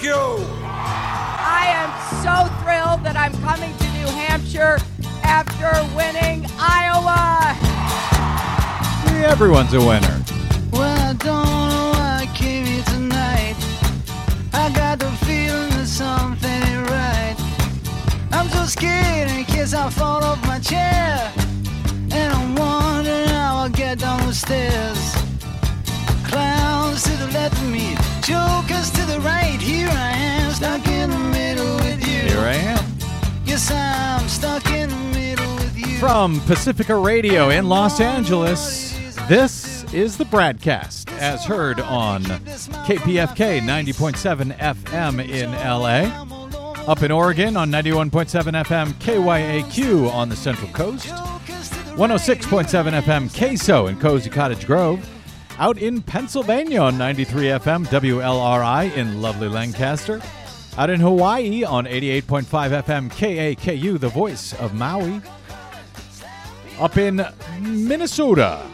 Thank you. I am so thrilled that I'm coming to New Hampshire after winning Iowa. Everyone's a winner. Well, I don't know why I came here tonight. I got the feeling that something ain't right. I'm so scared in case I fall off my chair. And I'm wondering how I'll get down the stairs. Clowns to the left of me, jokers to the right. Here I am, stuck in the middle with you. Here I am. Yes, I'm stuck in the middle with you. From Pacifica Radio in Los Angeles, this is the Bradcast as heard on KPFK 90.7 FM in LA. Up in Oregon on 91.7 FM KYAQ on the Central Coast. 106.7 FM KSO in Cozy Cottage Grove. Out in Pennsylvania on 93 FM WLRI in lovely Lancaster. Out in Hawaii on 88.5 FM KAKU, the voice of Maui. Up in Minnesota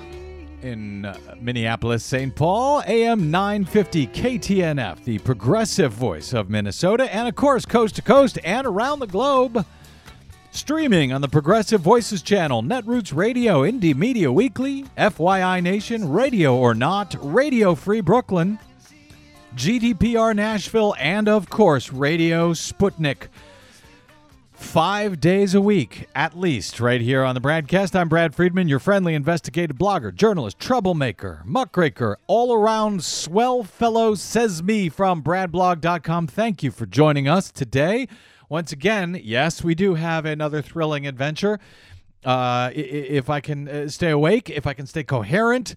in Minneapolis, St. Paul, AM 950 KTNF, the progressive voice of Minnesota, and of course, coast to coast and around the globe. Streaming on the Progressive Voices channel, Netroots Radio, Indie Media Weekly, FYI Nation, Radio or Not, Radio Free Brooklyn, GDPR Nashville, and of course, Radio Sputnik. Five days a week, at least, right here on the Bradcast. I'm Brad Friedman, your friendly investigative blogger, journalist, troublemaker, muckraker, all around swell fellow, says me from bradblog.com. Thank you for joining us today. Once again, yes, we do have another thrilling adventure. Uh, if I can uh, stay awake, if I can stay coherent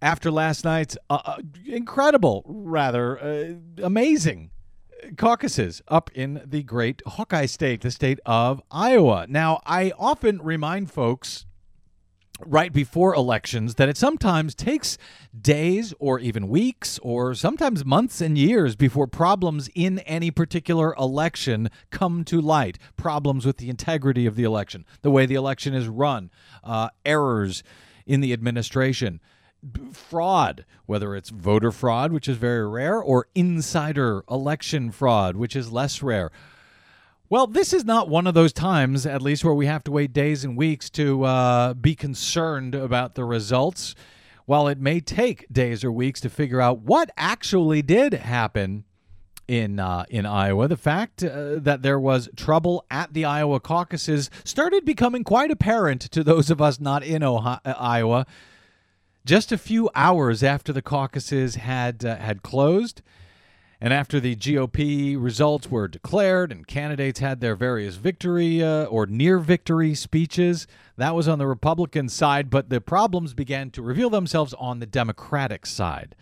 after last night's uh, uh, incredible, rather uh, amazing caucuses up in the great Hawkeye state, the state of Iowa. Now, I often remind folks right before elections that it sometimes takes days or even weeks or sometimes months and years before problems in any particular election come to light. Problems with the integrity of the election, the way the election is run, uh, errors in the administration fraud, whether it's voter fraud, which is very rare, or insider election fraud, which is less rare. Well, this is not one of those times, at least, where we have to wait days and weeks to uh, be concerned about the results. While it may take days or weeks to figure out what actually did happen in uh, in Iowa, the fact uh, that there was trouble at the Iowa caucuses started becoming quite apparent to those of us not in Ohio- Iowa just a few hours after the caucuses had uh, had closed and after the GOP results were declared and candidates had their various victory uh, or near victory speeches, that was on the Republican side, but the problems began to reveal themselves on the Democratic side.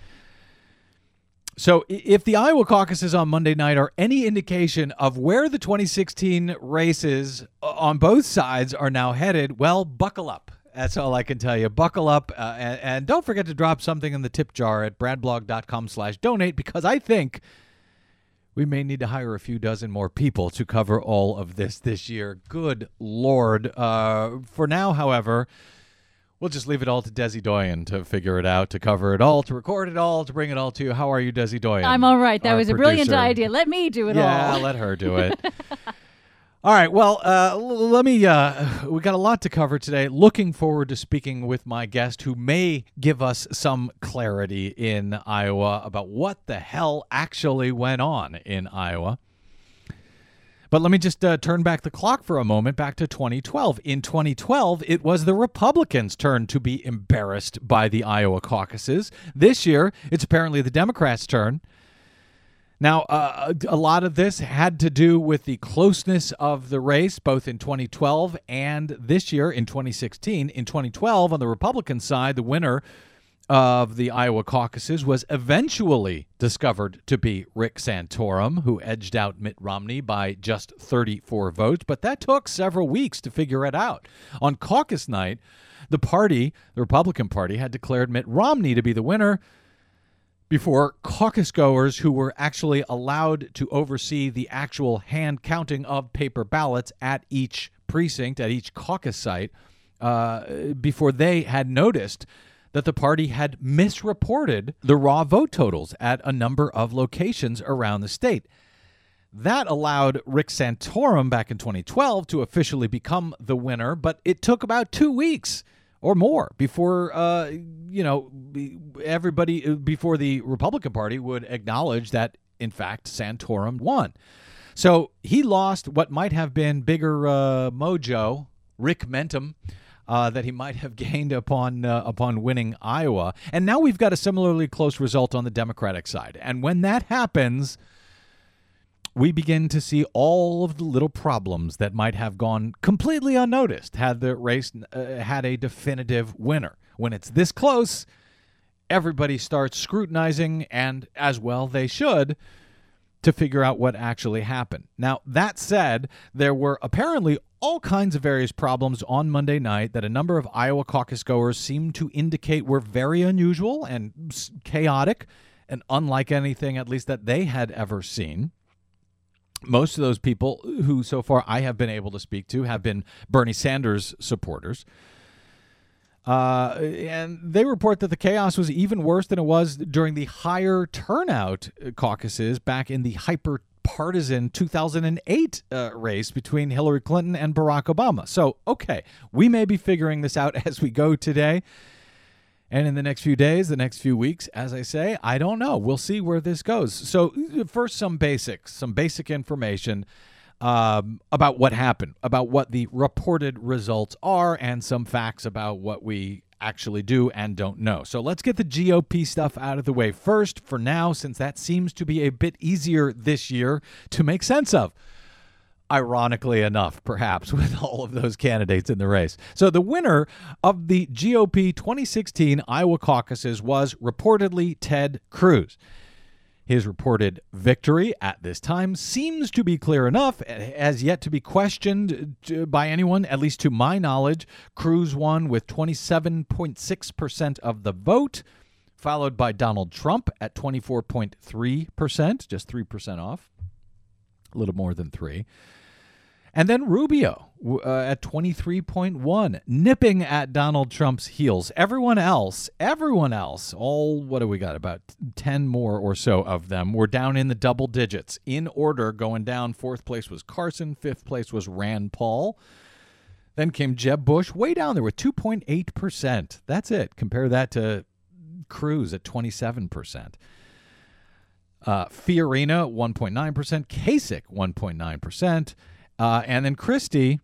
So, if the Iowa caucuses on Monday night are any indication of where the 2016 races uh, on both sides are now headed, well, buckle up. That's all I can tell you. Buckle up, uh, and, and, don't forget to drop something in the tip jar at bradblog.com slash donate because I think we may need to hire a few dozen more people to cover all of this this year. Good Lord. Uh, for now, however, we'll just leave it all to Desi Doyen to figure it out, to cover it all, to record it all, to bring it all to you. How are you, Desi Doyen? I'm all right. That was a brilliant idea. Let me do it Yeah, all. Yeah, let her do it. All right. Well, uh, let me. Uh, we got a lot to cover today. Looking forward to speaking with my guest, who may give us some clarity in Iowa about what the hell actually went on in Iowa. But let me just uh, turn back the clock for a moment, back to 2012. In 2012, it was the Republicans' turn to be embarrassed by the Iowa caucuses. This year, it's apparently the Democrats' turn. Now, uh, a lot of this had to do with the closeness of the race, both in 2012 and this year in 2016. In 2012, on the Republican side, the winner of the Iowa caucuses was eventually discovered to be Rick Santorum, who edged out Mitt Romney by just 34 votes, but that took several weeks to figure it out. On caucus night, the party, the Republican Party, had declared Mitt Romney to be the winner before caucus goers who were actually allowed to oversee the actual hand counting of paper ballots at each precinct, at each caucus site, uh, before they had noticed that the party had misreported the raw vote totals at a number of locations around the state. That allowed Rick Santorum back in 2012 to officially become the winner, but it took about two weeks or more before uh, you know everybody before the Republican Party would acknowledge that in fact Santorum won. So he lost what might have been bigger uh, mojo, Rick Mentum. Uh, that he might have gained upon uh, upon winning Iowa, and now we've got a similarly close result on the Democratic side. And when that happens, we begin to see all of the little problems that might have gone completely unnoticed had the race uh, had a definitive winner. When it's this close, everybody starts scrutinizing, and as well they should, to figure out what actually happened. Now, that said, there were apparently all kinds of various problems on Monday night that a number of Iowa caucus goers seemed to indicate were very unusual and chaotic and unlike anything, at least that they had ever seen most of those people who so far I have been able to speak to have been Bernie Sanders supporters. Uh, and they report that the chaos was even worse than it was during the higher turnout caucuses back in the hyper partisan 2008 uh, race between Hillary Clinton and Barack Obama. So, okay, we may be figuring this out as we go today. And in the next few days, the next few weeks, as I say, I don't know. We'll see where this goes. So, first, some basics, some basic information um, about what happened, about what the reported results are, and some facts about what we actually do and don't know. So, let's get the GOP stuff out of the way first for now, since that seems to be a bit easier this year to make sense of ironically enough, perhaps, with all of those candidates in the race. So the winner of the GOP 2016 Iowa caucuses was reportedly Ted Cruz. His reported victory at this time seems to be clear enough, as yet to be questioned uh, by anyone, at least to my knowledge. Cruz won with 27.6% of the vote, followed by Donald Trump at 24.3%, just 3% off, a little more than 3 and then Rubio uh, at 23.1, nipping at Donald Trump's heels. Everyone else, everyone else, all, what do we got? About 10 more or so of them were down in the double digits. In order, going down, fourth place was Carson, fifth place was Rand Paul. Then came Jeb Bush, way down there with 2.8%. That's it. Compare that to Cruz at 27%. Uh, Fiorina, 1.9%. Kasich, 1.9%. Uh, and then Christie,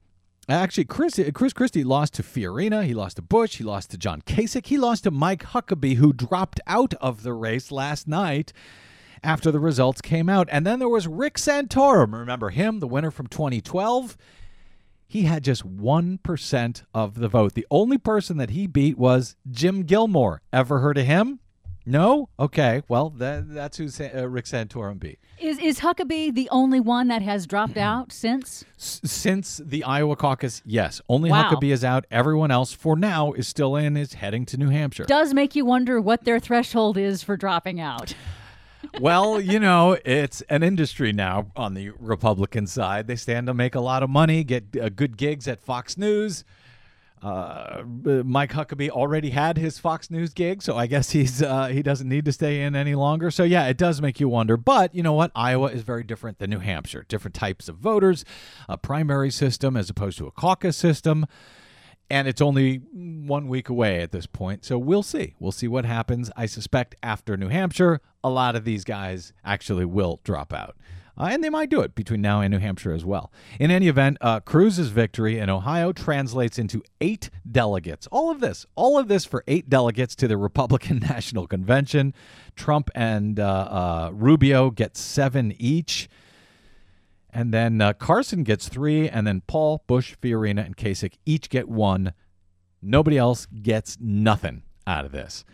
actually, Chris, Chris Christie lost to Fiorina. He lost to Bush. He lost to John Kasich. He lost to Mike Huckabee, who dropped out of the race last night after the results came out. And then there was Rick Santorum. Remember him, the winner from 2012? He had just 1% of the vote. The only person that he beat was Jim Gilmore. Ever heard of him? No? Okay. Well, that, that's who uh, Rick Santorum beat. Is is Huckabee the only one that has dropped out since? S- since the Iowa caucus, yes. Only Wow. Huckabee is out. Everyone else, for now, is still in, is heading to New Hampshire. Does make you wonder what their threshold is for dropping out. well, you know, it's an industry now on the Republican side. They stand to make a lot of money, get uh, good gigs at Fox News. Uh, Mike Huckabee already had his Fox News gig, so I guess he's uh, he doesn't need to stay in any longer. So yeah, it does make you wonder. But you know what? Iowa is very different than New Hampshire. Different types of voters, a primary system as opposed to a caucus system. And it's only one week away at this point. So we'll see. We'll see what happens. I suspect after New Hampshire, a lot of these guys actually will drop out. Uh, and they might do it between now and New Hampshire as well. In any event, uh, Cruz's victory in Ohio translates into eight delegates. All of this, all of this for eight delegates to the Republican National Convention. Trump and uh, uh Rubio get seven each. And then uh, Carson gets three, and then Paul, Bush, Fiorina, and Kasich each get one. Nobody else gets nothing out of this.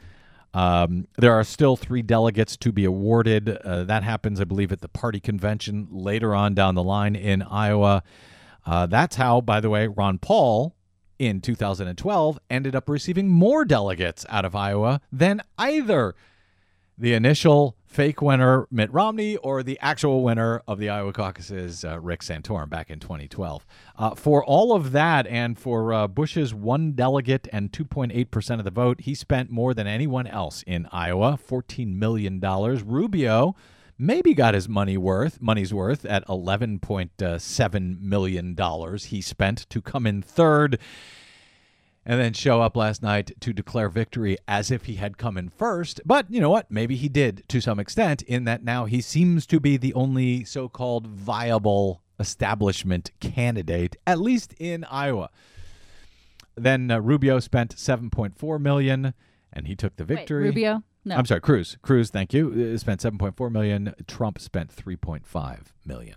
Um, there are still three delegates to be awarded. Uh, that happens, I believe, at the party convention later on down the line in Iowa. Uh, that's how, by the way, Ron Paul in 2012 ended up receiving more delegates out of Iowa than either the initial fake winner Mitt Romney or the actual winner of the Iowa caucuses, uh, Rick Santorum, back in 2012. Uh, for all of that, and for uh, Bush's one delegate and 2.8% of the vote, he spent more than anyone else in Iowa $14 million. Rubio maybe got his money worth money's worth at 11.7 million dollars he spent to come in third and then show up last night to declare victory as if he had come in first. But you know what? Maybe he did to some extent, in that now he seems to be the only so called viable establishment candidate, at least in Iowa. Then uh, Rubio spent 7.4 million and he took the victory. Wait, Rubio? No. I'm sorry, Cruz. Cruz, thank you. Uh, spent 7.4 million. Trump spent 3.5 million.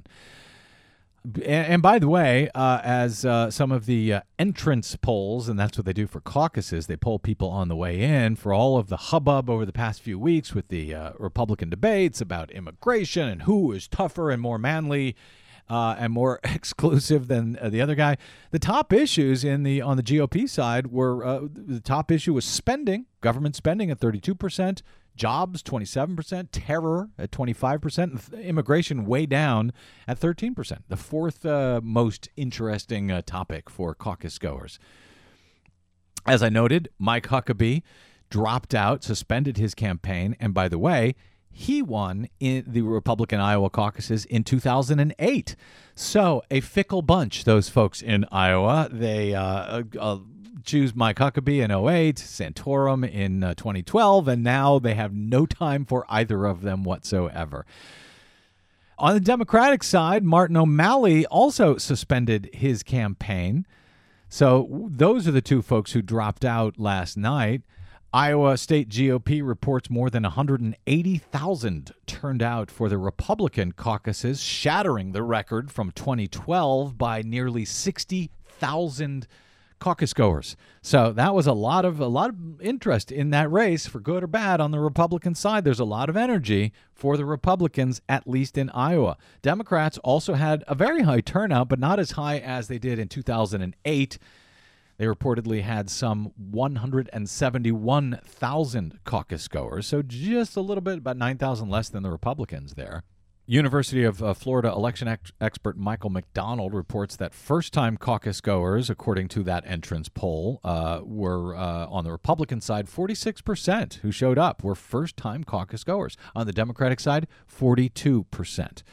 And, by the way, uh, as uh, some of the uh, entrance polls, and that's what they do for caucuses, they poll people on the way in for all of the hubbub over the past few weeks with the uh, Republican debates about immigration and who is tougher and more manly uh, and more exclusive than uh, the other guy. The top issues in the on the GOP side were the top issue was spending, government spending at 32 percent, jobs 27%, terror at 25%, immigration way down at 13%. The fourth uh, most interesting uh, topic for caucus goers. As I noted, Mike Huckabee dropped out, suspended his campaign, and by the way, he won in the Republican Iowa caucuses in 2008. So, a fickle bunch, those folks in Iowa. They uh, uh, choose Mike Huckabee in 08, Santorum in uh, 2012, and now they have no time for either of them whatsoever. On the Democratic side, Martin O'Malley also suspended his campaign. So those are the two folks who dropped out last night. Iowa State GOP reports more than 180,000 turned out for the Republican caucuses, shattering the record from 2012 by nearly 60,000 caucus goers. So that was a lot of a lot of interest in that race for good or bad on the Republican side. There's a lot of energy for the Republicans at least in Iowa. Democrats also had a very high turnout but not as high as they did in 2008. They reportedly had some 171,000 caucus goers, so just a little bit about 9,000 less than the Republicans there. University of uh, Florida election ex- expert Michael McDonald reports that first time caucus goers, according to that entrance poll, uh, were uh, on the Republican side 46% who showed up were first time caucus goers. On the Democratic side, 42%.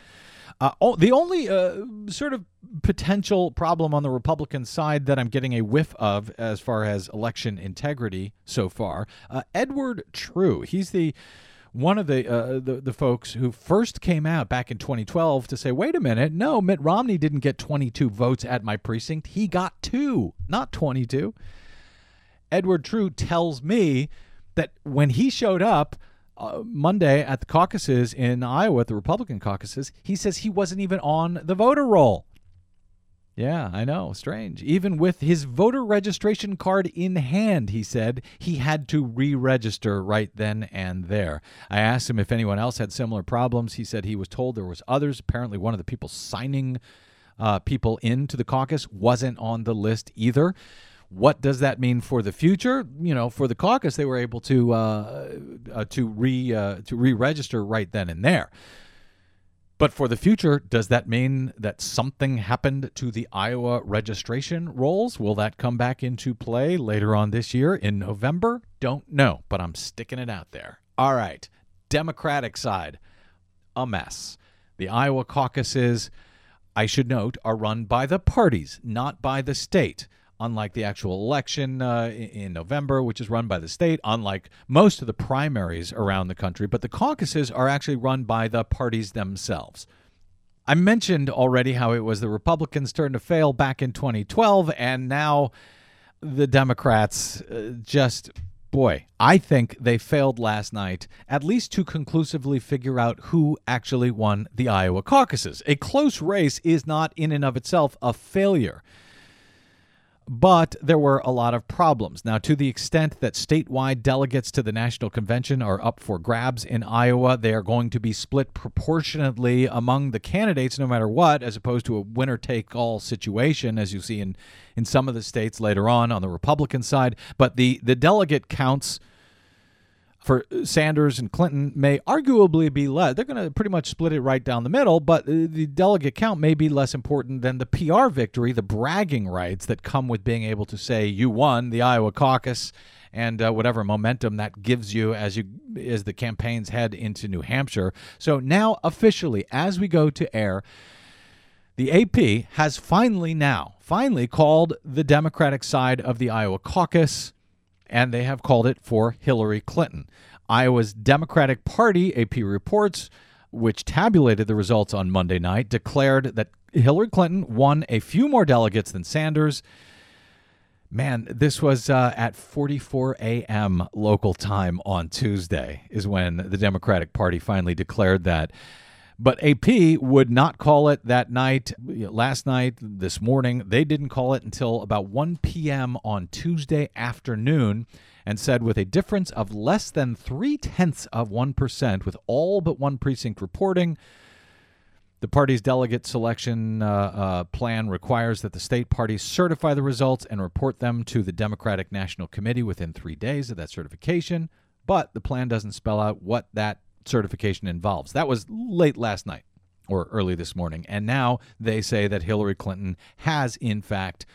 Uh, the only uh, sort of potential problem on the Republican side that I'm getting a whiff of as far as election integrity so far, uh, Edward True. He's the one of the, uh, the the folks who first came out back in 2012 to say, "Wait a minute, no, Mitt Romney didn't get 22 votes at my precinct. He got two, not 22." Edward True tells me that when he showed up uh, Monday at the caucuses in Iowa, the Republican caucuses, he says he wasn't even on the voter roll. Yeah, I know. Strange. Even with his voter registration card in hand, he said he had to re register right then and there. I asked him if anyone else had similar problems. He said he was told there was others. Apparently, one of the people signing uh, people into the caucus wasn't on the list either. What does that mean for the future? You know, for the caucus, they were able to uh, uh, to re uh, to re-register right then and there. But for the future, does that mean that something happened to the Iowa registration rolls? Will that come back into play later on this year in November? Don't know, but I'm sticking it out there. All right, Democratic side, a mess. The Iowa caucuses, I should note, are run by the parties, not by the state unlike the actual election uh, in November, which is run by the state, unlike most of the primaries around the country. But the caucuses are actually run by the parties themselves. I mentioned already how it was the Republicans' turn to fail back in 2012, and now the Democrats uh, just. Boy, I think they failed last night, at least to conclusively figure out who actually won the Iowa caucuses. A close race is not, in and of itself, a failure but there were a lot of problems. Now, to the extent that statewide delegates to the National Convention are up for grabs in Iowa, they are going to be split proportionately among the candidates no matter what, as opposed to a winner take all situation, as you see in, in some of the states later on on the Republican side. But the, the delegate counts for Sanders and Clinton may arguably be less. They're going to pretty much split it right down the middle, but the delegate count may be less important than the PR victory, the bragging rights that come with being able to say you won the Iowa caucus and uh, whatever momentum that gives you as you as the campaigns head into New Hampshire. So now officially as we go to air the AP has finally now finally called the Democratic side of the Iowa caucus and they have called it for Hillary Clinton. Iowa's Democratic Party, AP reports, which tabulated the results on Monday night, declared that Hillary Clinton won a few more delegates than Sanders. Man, this was uh, at 44 a.m. local time on Tuesday, is when the Democratic Party finally declared that. But AP would not call it that night, last night, this morning. They didn't call it until about 1 p.m. on Tuesday afternoon and said with a difference of less than three tenths of 1%, with all but one precinct reporting, the party's delegate selection uh, uh, plan requires that the state parties certify the results and report them to the Democratic National Committee within three days of that certification. But the plan doesn't spell out what that certification involves. That was late last night or early this morning. And now they say that Hillary Clinton has, in fact,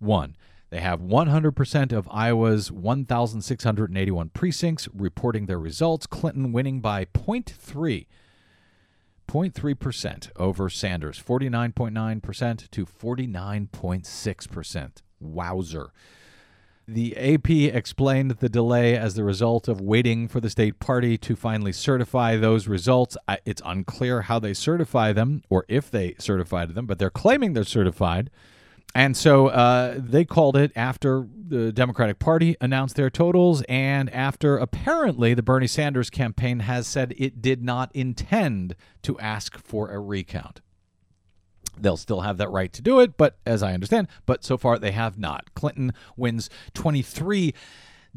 won. They have 100% of Iowa's 1,681 precincts reporting their results, Clinton winning by 0.3. 0.3% over Sanders, 49.9% to 49.6%. Wowzer. The AP explained the delay as the result of waiting for the state party to finally certify those results. It's unclear how they certify them or if they certified them, but they're claiming they're certified. And so uh, they called it after the Democratic Party announced their totals and after apparently the Bernie Sanders campaign has said it did not intend to ask for a recount. They'll still have that right to do it, but as I understand, but so far they have not. Clinton wins 23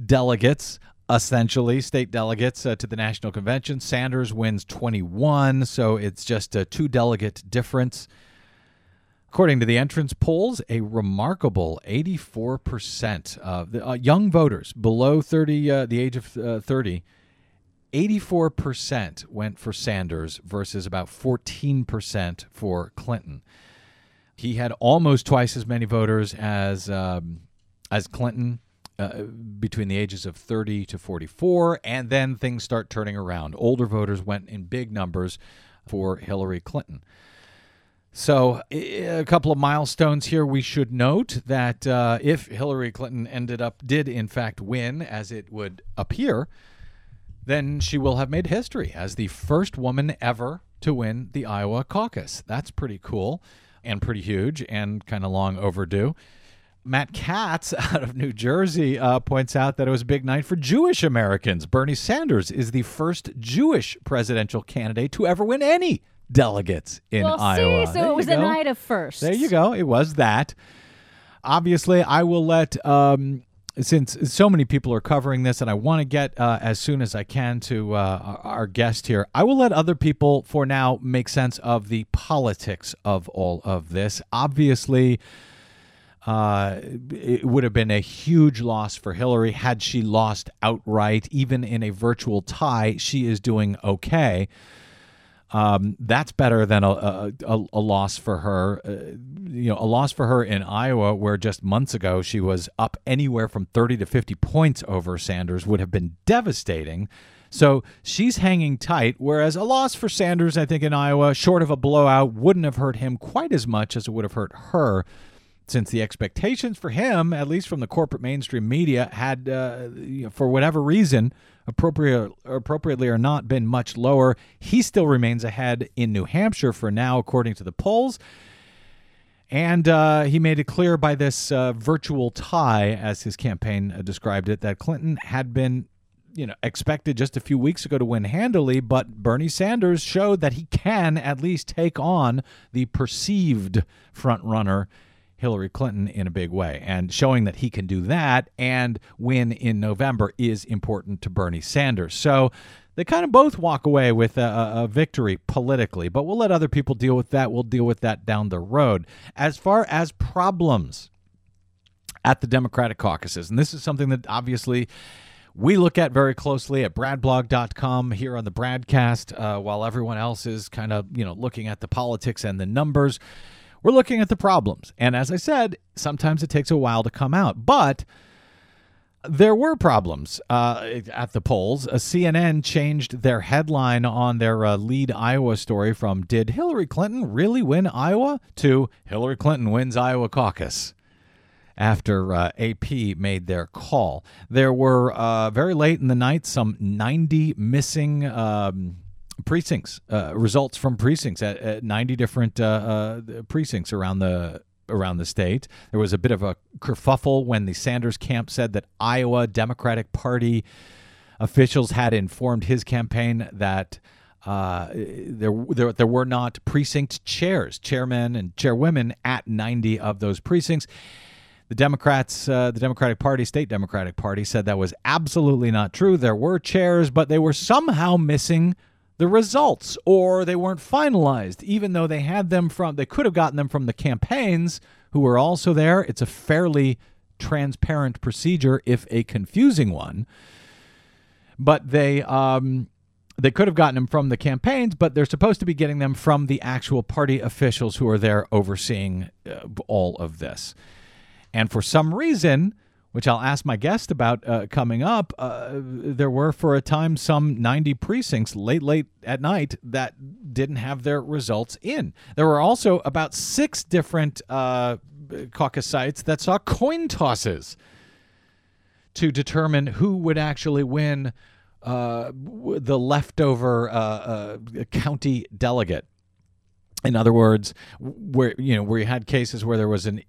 delegates essentially state delegates uh, to the national convention. Sanders wins 21, so it's just a two delegate difference. According to the entrance polls, a remarkable 84% of the uh, young voters below 30, uh, the age of uh, 30, 84% went for Sanders versus about 14% for Clinton. He had almost twice as many voters as um, as Clinton uh, between the ages of 30 to 44, and then things start turning around. Older voters went in big numbers for Hillary Clinton. So, a couple of milestones here. We should note that uh, if Hillary Clinton ended up, did in fact win, as it would appear, then she will have made history as the first woman ever to win the Iowa caucus. That's pretty cool and pretty huge and kind of long overdue. Matt Katz out of New Jersey uh, points out that it was a big night for Jewish Americans. Bernie Sanders is the first Jewish presidential candidate to ever win any delegates in well, Iowa. See, so there it was a night of firsts. There you go. It was that. Obviously, I will let um, since so many people are covering this, and I want to get uh, as soon as I can to uh, our guest here, I will let other people for now make sense of the politics of all of this. Obviously, uh, it would have been a huge loss for Hillary had she lost outright. Even in a virtual tie, she is doing okay. Um, that's better than a, a, a loss for her. Uh, you know, a loss for her in Iowa, where just months ago she was up anywhere from 30 to 50 points over Sanders, would have been devastating. So she's hanging tight, whereas a loss for Sanders, I think, in Iowa, short of a blowout, wouldn't have hurt him quite as much as it would have hurt her since the expectations for him, at least from the corporate mainstream media, had, uh, for whatever reason, appropriate, appropriately or not, been much lower. He still remains ahead in New Hampshire for now, according to the polls. And uh, he made it clear by this uh, virtual tie, as his campaign uh, described it, that Clinton had been you know expected just a few weeks ago to win handily, but Bernie Sanders showed that he can at least take on the perceived front runner Hillary Clinton in a big way. And showing that he can do that and win in November is important to Bernie Sanders. So they kind of both walk away with a, a, victory politically, but we'll let other people deal with that. We'll deal with that down the road. As far as problems at the Democratic caucuses, and this is something that obviously we look at very closely at bradblog.com here on the Bradcast uh, while everyone else is kind of you know looking at the politics and the numbers we're looking at the problems and as i said sometimes it takes a while to come out but there were problems uh, at the polls. Uh, CNN changed their headline on their uh, lead Iowa story from Did Hillary Clinton really win Iowa? to Hillary Clinton wins Iowa caucus after uh, AP made their call. There were uh, very late in the night some 90 missing. Um, precincts uh, results from precincts at, at 90 different uh, uh, precincts around the around the state. There was a bit of a kerfuffle when the Sanders camp said that Iowa Democratic Party officials had informed his campaign that uh, there, there there were not precinct chairs, chairmen and chairwomen at 90 of those precincts. The Democrats, uh, the Democratic Party, state Democratic Party, said that was absolutely not true. There were chairs, but they were somehow missing the results or they weren't finalized even though they had them from they could have gotten them from the campaigns who were also there. It's a fairly transparent procedure if a confusing one. But they um they could have gotten them from the campaigns but they're supposed to be getting them from the actual party officials who are there overseeing uh, all of this. And for some reason which I'll ask my guest about uh, coming up, uh, there were for a time some 90 precincts late, late at night that didn't have their results in. There were also about six different uh, caucus sites that saw coin tosses to determine who would actually win uh, the leftover uh, uh, county delegate. In other words, where you know where you had cases where there was an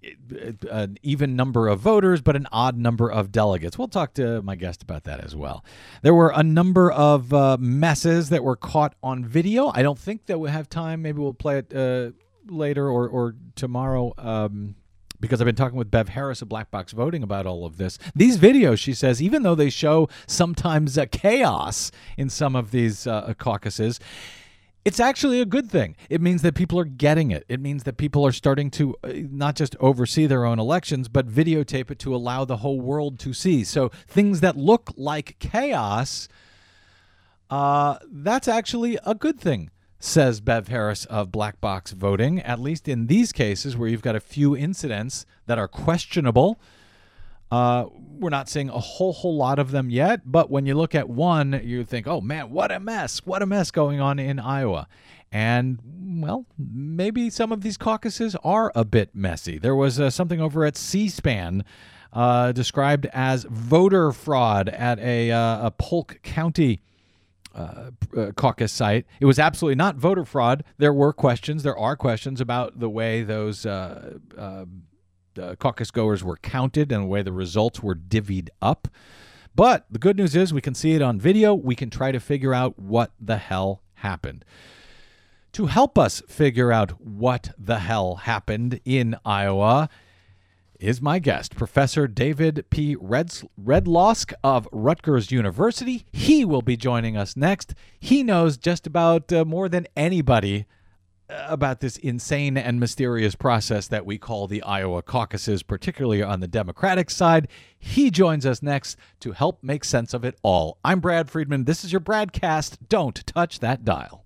an even number of voters but an odd number of delegates. We'll talk to my guest about that as well. There were a number of uh, messes that were caught on video. I don't think that we have time. Maybe we'll play it uh, later or or tomorrow. Um, because I've been talking with Bev Harris of Black Box Voting about all of this. These videos, she says, even though they show sometimes uh, chaos in some of these uh, caucuses, it's actually a good thing. It means that people are getting it. It means that people are starting to uh, not just oversee their own elections, but videotape it to allow the whole world to see. So things that look like chaos, uh, that's actually a good thing, says Bev Harris of Black Box Voting, at least in these cases where you've got a few incidents that are questionable. Uh, we're not seeing a whole whole lot of them yet, but when you look at one, you think, "Oh man, what a mess! What a mess going on in Iowa." And well, maybe some of these caucuses are a bit messy. There was uh, something over at C-SPAN uh, described as voter fraud at a, uh, a Polk County. Uh, uh, caucus site. It was absolutely not voter fraud. There were questions. There are questions about the way those uh, uh caucus goers were counted and the way the results were divvied up. But the good news is we can see it on video. We can try to figure out what the hell happened. To help us figure out what the hell happened in Iowa is my guest, Professor David P. Reds- Redlawsk of Rutgers University. He will be joining us next. He knows just about uh, more than anybody about this insane and mysterious process that we call the Iowa caucuses, particularly on the Democratic side. He joins us next to help make sense of it all. I'm Brad Friedman. This is your Bradcast. Don't touch that dial.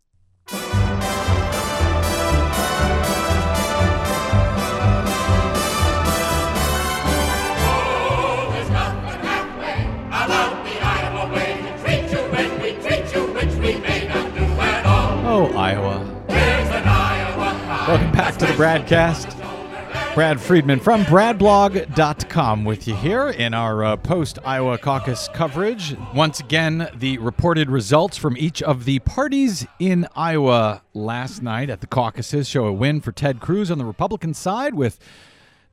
Welcome back to the Bradcast. Brad Friedman from bradblog.com with you here in our uh, post Iowa caucus coverage. Once again, the reported results from each of the parties in Iowa last night at the caucuses show a win for Ted Cruz on the Republican side with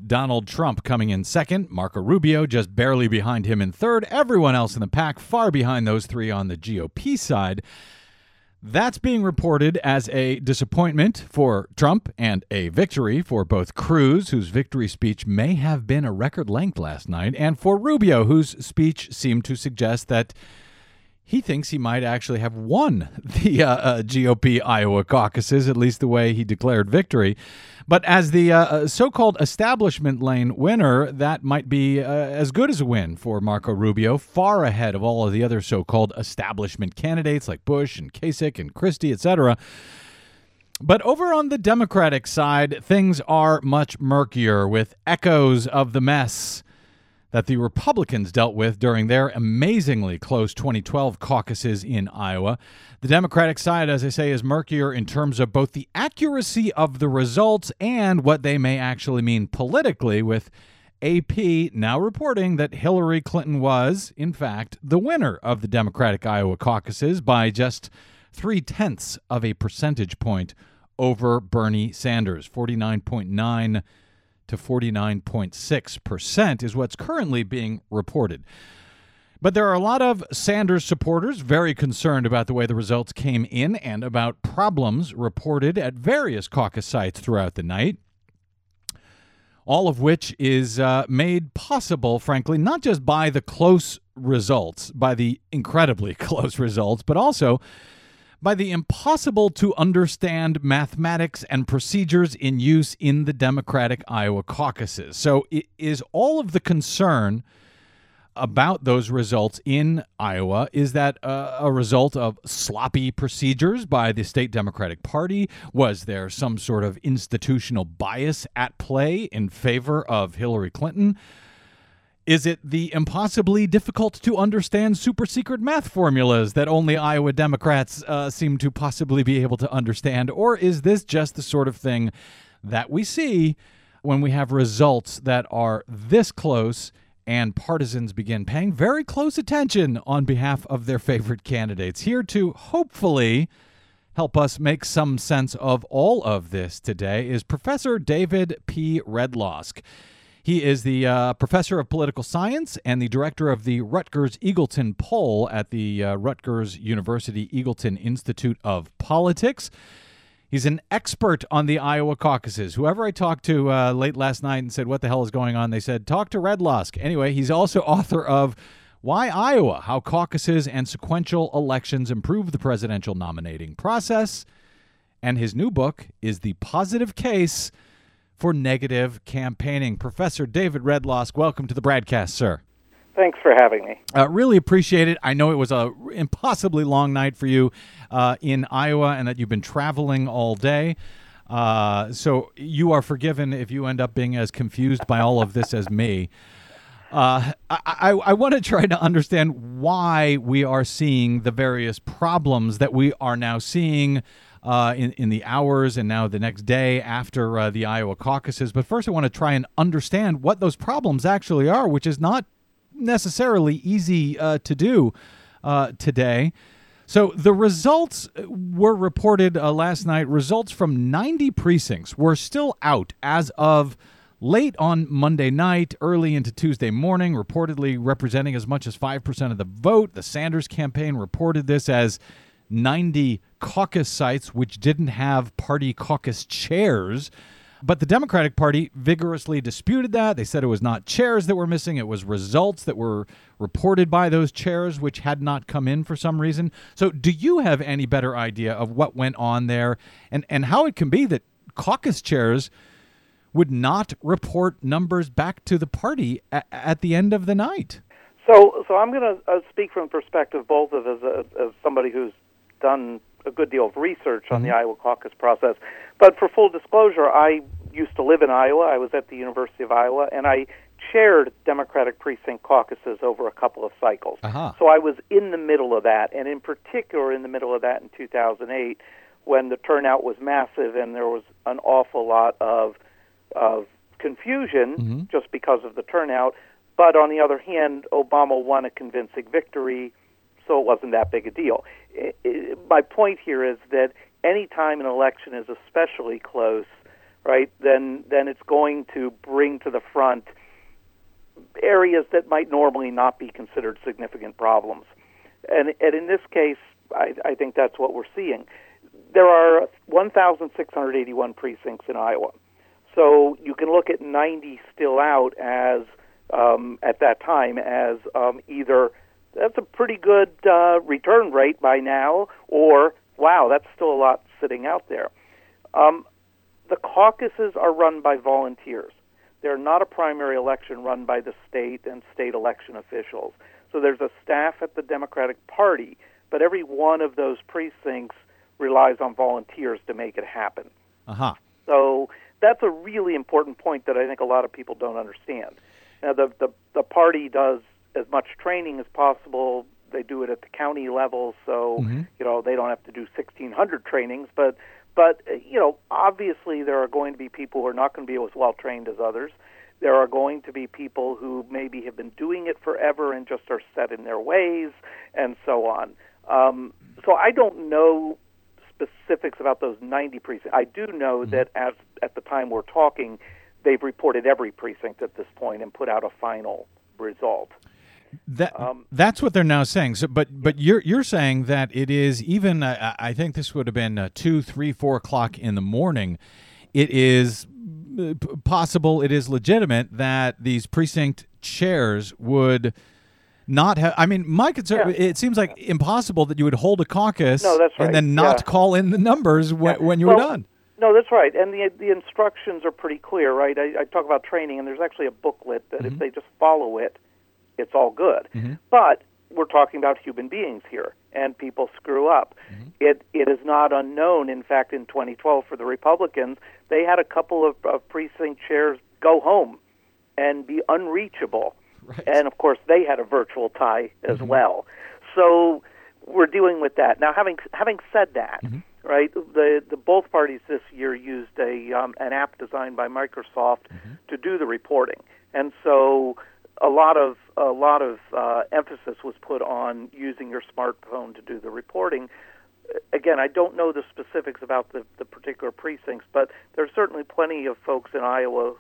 Donald Trump coming in second, Marco Rubio just barely behind him in third, everyone else in the pack far behind those three on the GOP side. That's being reported as a disappointment for Trump and a victory for both Cruz, whose victory speech may have been a record length last night, and for Rubio, whose speech seemed to suggest that he thinks he might actually have won the uh, uh, GOP Iowa caucuses, at least the way he declared victory. But as the uh, uh so called establishment lane winner, that might be uh, as good as a win for Marco Rubio, far ahead of all of the other so called establishment candidates like Bush and Kasich and Christie, etc. But over on the Democratic side, things are much murkier with echoes of the mess that the Republicans dealt with during their amazingly close 2012 caucuses in Iowa. The Democratic side, as I say, is murkier in terms of both the accuracy of the results and what they may actually mean politically, with AP now reporting that Hillary Clinton was, in fact, the winner of the Democratic Iowa caucuses by just three tenths of a percentage point over Bernie Sanders, 49.9 to 49.6% is what's currently being reported. But there are a lot of Sanders supporters very concerned about the way the results came in and about problems reported at various caucus sites throughout the night. All of which is uh, made possible, frankly, not just by the close results, by the incredibly close results, but also by the impossible to understand mathematics and procedures in use in the Democratic Iowa caucuses. So, is all of the concern about those results in Iowa is that uh, a result of sloppy procedures by the state Democratic Party? Was there some sort of institutional bias at play in favor of Hillary Clinton? Is it the impossibly difficult to understand super secret math formulas that only Iowa Democrats uh, seem to possibly be able to understand? Or is this just the sort of thing that we see when we have results that are this close and partisans begin paying very close attention on behalf of their favorite candidates? Here to hopefully help us make some sense of all of this today is Professor David P. Redlawsk. He is the uh, professor of political science and the director of the Rutgers Eagleton Poll at the uh, Rutgers University Eagleton Institute of Politics. He's an expert on the Iowa caucuses. Whoever I talked to uh, late last night and said, What the hell is going on? They said, Talk to Redlawsk. Anyway, he's also author of Why Iowa How Caucuses and Sequential Elections Improve the Presidential Nominating Process. And his new book is The Positive Case for negative campaigning. Professor David Redlawsk, welcome to the Bradcast, sir. Thanks for having me. Uh, really appreciate it. I know it was a impossibly long night for you uh, in Iowa, and that you've been traveling all day. Uh, so you are forgiven if you end up being as confused by all of this as me. Uh, I, I, I want to try to understand why we are seeing the various problems that we are now seeing uh, in, in the hours and now the next day after uh, the Iowa caucuses. But first, I want to try and understand what those problems actually are, which is not necessarily easy uh, to do uh, today. So the results were reported uh, last night. Results from 90 precincts were still out as of late on Monday night, early into Tuesday morning, reportedly representing as much as 5% of the vote. The Sanders campaign reported this as 90 caucus sites which didn't have party caucus chairs. But the Democratic Party vigorously disputed that. They said it was not chairs that were missing, it was results that were reported by those chairs which had not come in for some reason. So, do you have any better idea of what went on there and, and how it can be that caucus chairs would not report numbers back to the party a- at the end of the night? So, so I'm going to uh, speak from the perspective both of as, a, as somebody who's done a good deal of research on mm-hmm. the Iowa caucus process. But for full disclosure, I used to live in Iowa. I was at the University of Iowa, and I chaired Democratic precinct caucuses over a couple of cycles. Uh-huh. So I was in the middle of that, and in particular in the middle of that in 2008 when the turnout was massive and there was an awful lot of of confusion mm-hmm. just because of the turnout. But on the other hand, Obama won a convincing victory so it wasn't that big a deal. It, it, my point here is that any time an election is especially close, right, then then it's going to bring to the front areas that might normally not be considered significant problems. And, and in this case, I, I think that's what we're seeing. There are 1,681 precincts in Iowa. So you can look at 90 still out as, um, at that time, as um, either that's a pretty good uh, return rate by now, or wow, that's still a lot sitting out there. Um, the caucuses are run by volunteers. They're not a primary election run by the state and state election officials. So there's a staff at the Democratic Party, but every one of those precincts relies on volunteers to make it happen. Uh huh. So that's a really important point that I think a lot of people don't understand. Now, the, the, the party does as much training as possible. They do it at the county level, so Mm-hmm. you know they don't have to do 1,600 trainings. But but you know, obviously there are going to be people who are not going to be as well trained as others. There are going to be people who maybe have been doing it forever and just are set in their ways, and so on. Um, so I don't know specifics about those 90 precincts. I do know that as at the time we're talking, they've reported every precinct at this point and put out a final result. That Um, that's what they're now saying. So, but but you're you're saying that it is even. Uh, I think this would have been uh, two, three, four o'clock in the morning. It is uh, p- possible. It is legitimate that these precinct chairs would not have. I mean, my concern. Yeah. It seems like impossible that you would hold a caucus No, that's and then not Yeah. call in the numbers when, Yeah. when you were done. No, that's right. And the the instructions are pretty clear, right? I, I talk about training, and there's actually a booklet that if they just follow it, it's all good. Mm-hmm. But we're talking about human beings here, and people screw up. Mm-hmm. It it is not unknown. In fact, in 2012 for the Republicans, they had a couple of, of precinct chairs go home and be unreachable. And of course, they had a virtual tie as mm-hmm. well. So we're dealing with that now. Having having said that, right? The the both parties this year used a um, an app designed by Microsoft to do the reporting, and so a lot of a lot of uh, emphasis was put on using your smartphone to do the reporting. Again, I don't know the specifics about the, the particular precincts, but there's certainly plenty of folks in Iowa.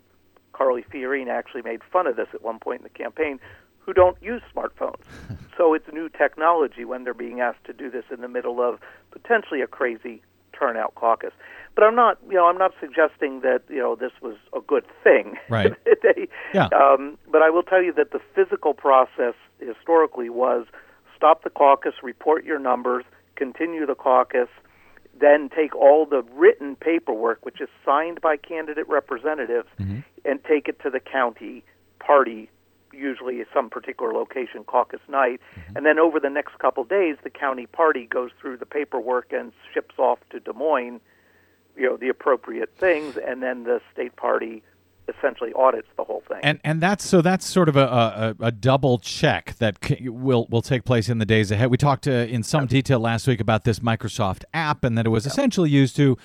Carly Fiorina actually made fun of this at one point in the campaign, who don't use smartphones. so it's new technology when they're being asked to do this in the middle of potentially a crazy turnout caucus. But I'm not, you know, I'm not suggesting that you know this was a good thing. Right. they, Yeah. um, but I will tell you that the physical process historically was stop the caucus, report your numbers, continue the caucus, then take all the written paperwork, which is signed by candidate representatives, and take it to the county party, usually some particular location, caucus night. And then over the next couple days, the county party goes through the paperwork and ships off to Des Moines, you know, the appropriate things, and then the state party essentially audits the whole thing. And and that's so that's sort of a a, a double check that c- will will take place in the days ahead. We talked uh, in some detail last week about this Microsoft app and that it was essentially used to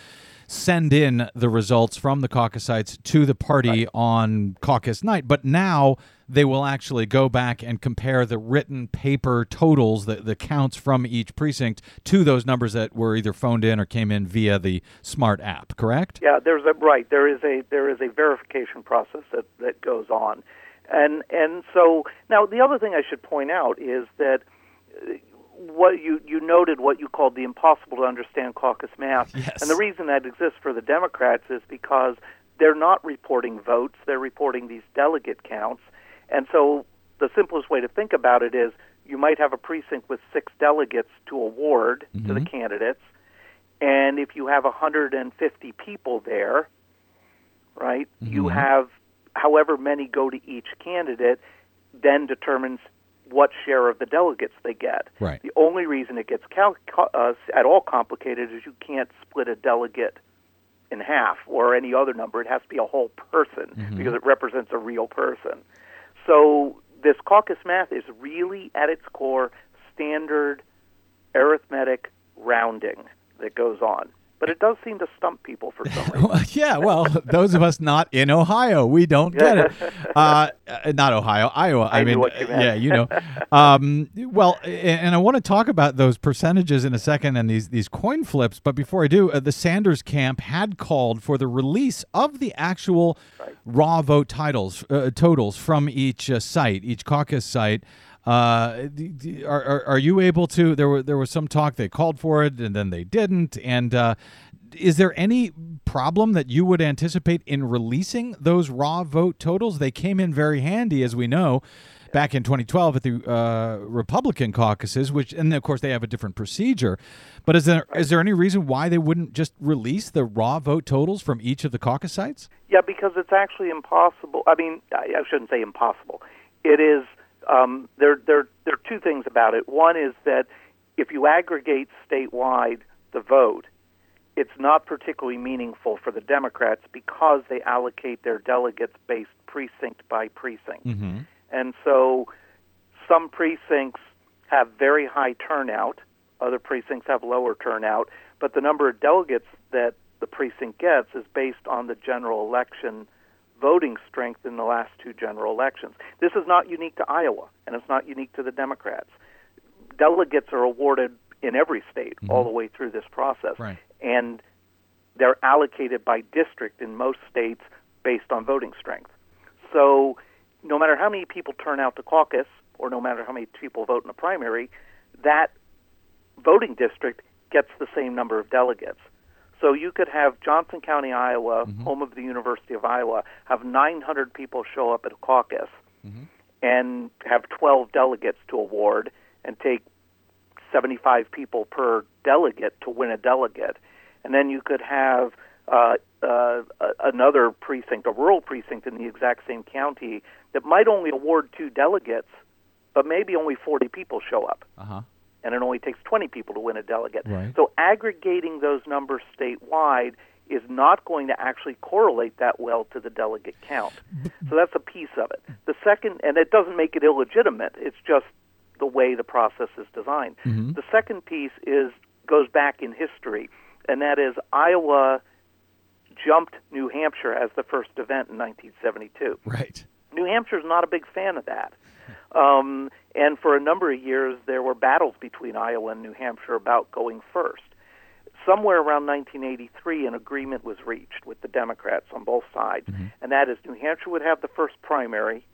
send in the results from the caucus sites to the party on caucus night. But now they will actually go back and compare the written paper totals, the, the counts from each precinct, to those numbers that were either phoned in or came in via the smart app. Correct? Yeah, there's a right. There is a there is a verification process that that goes on, and and so now the other thing I should point out is that uh, what you you noted what you called the impossible to understand caucus math, Yes. and the reason that exists for the Democrats is because they're not reporting votes; they're reporting these delegate counts, and so the simplest way to think about it is you might have a precinct with six delegates to award to the mm-hmm. candidates. And if you have 150 people there, right, you mm-hmm. have however many go to each candidate, then determines what share of the delegates they get. Right. The only reason it gets cal- uh, at all complicated is you can't split a delegate in half or any other number. It has to be a whole person because it represents a real person. So this caucus math is really at its core standard arithmetic rounding that goes on. But it does seem to stump people for some reason. Yeah, well, those of us not in Ohio, we don't get it. Uh, not Ohio, Iowa. I, I mean, you yeah, you know. Um, well, and I want to talk about those percentages in a second and these these coin flips. But before I do, uh, the Sanders camp had called for the release of the actual raw vote titles uh, totals from each uh, site, each caucus site. Uh, are, are, you able to? There were there was some talk they called for it and then they didn't. And uh, is there any problem that you would anticipate in releasing those raw vote totals? They came in very handy, as we know, back in 2012 at the uh, Republican caucuses, which and of course they have a different procedure. But is there is there any reason why they wouldn't just release the raw vote totals from each of the caucus sites? Yeah, because it's actually impossible. I mean, I shouldn't say impossible. It is. Um, there, there, there are two things about it. One is that if you aggregate statewide the vote, it's not particularly meaningful for the Democrats because they allocate their delegates based precinct by precinct. Mm-hmm. And so some precincts have very high turnout, other precincts have lower turnout, but the number of delegates that the precinct gets is based on the general election voting strength in the last two general elections. This is not unique to Iowa, and it's not unique to the Democrats. Delegates are awarded in every state mm-hmm. all the way through this process. Right. And they're allocated by district in most states based on voting strength. So no matter how many people turn out to caucus, or no matter how many people vote in a primary, that voting district gets the same number of delegates. So you could have Johnson County, Iowa, home of the University of Iowa, have 900 people show up at a caucus and have 12 delegates to award and take 75 people per delegate to win a delegate. And then you could have uh, uh, another precinct, a rural precinct in the exact same county that might only award two delegates, but maybe only 40 people show up. Uh huh. And it only takes 20 people to win a delegate. Right. So aggregating those numbers statewide is not going to actually correlate that well to the delegate count. So that's a piece of it. The second, and it doesn't make it illegitimate, it's just the way the process is designed. Mm-hmm. The second piece is goes back in history, and that is Iowa jumped New Hampshire as the first event in 1972. Right. New Hampshire's not a big fan of that. Um, and for a number of years, there were battles between Iowa and New Hampshire about going first. Somewhere around 1983, an agreement was reached with the Democrats on both sides, and that is New Hampshire would have the first primary,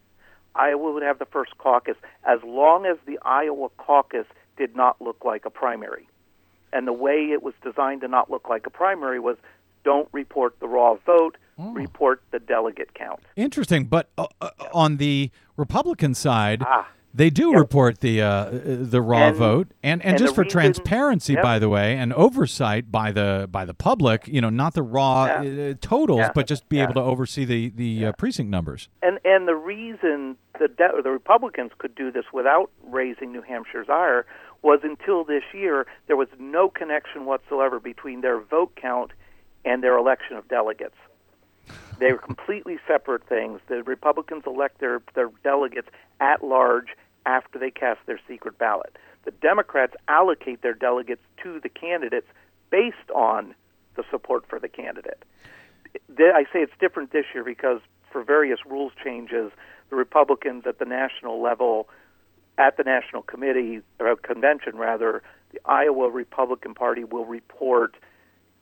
Iowa would have the first caucus, as long as the Iowa caucus did not look like a primary. And the way it was designed to not look like a primary was don't report the raw vote, report the delegate count. Interesting, but uh, uh, on the Republican side, Ah. they do report the uh, the raw And- vote, and and, and just for reason- transparency, Yep. by the way, and oversight by the by the public, you know, not the raw Yeah. uh, totals, Yeah. but just be Yeah. able to oversee the the uh, precinct numbers. And and the reason the de- the Republicans could do this without raising New Hampshire's ire was until this year there was no connection whatsoever between their vote count and their election of delegates. They were completely separate things. The Republicans elect their their delegates at large after they cast their secret ballot. The Democrats allocate their delegates to the candidates based on the support for the candidate. I say it's different this year because for various rules changes, the Republicans at the national level, at the national committee or convention rather, the Iowa Republican Party will report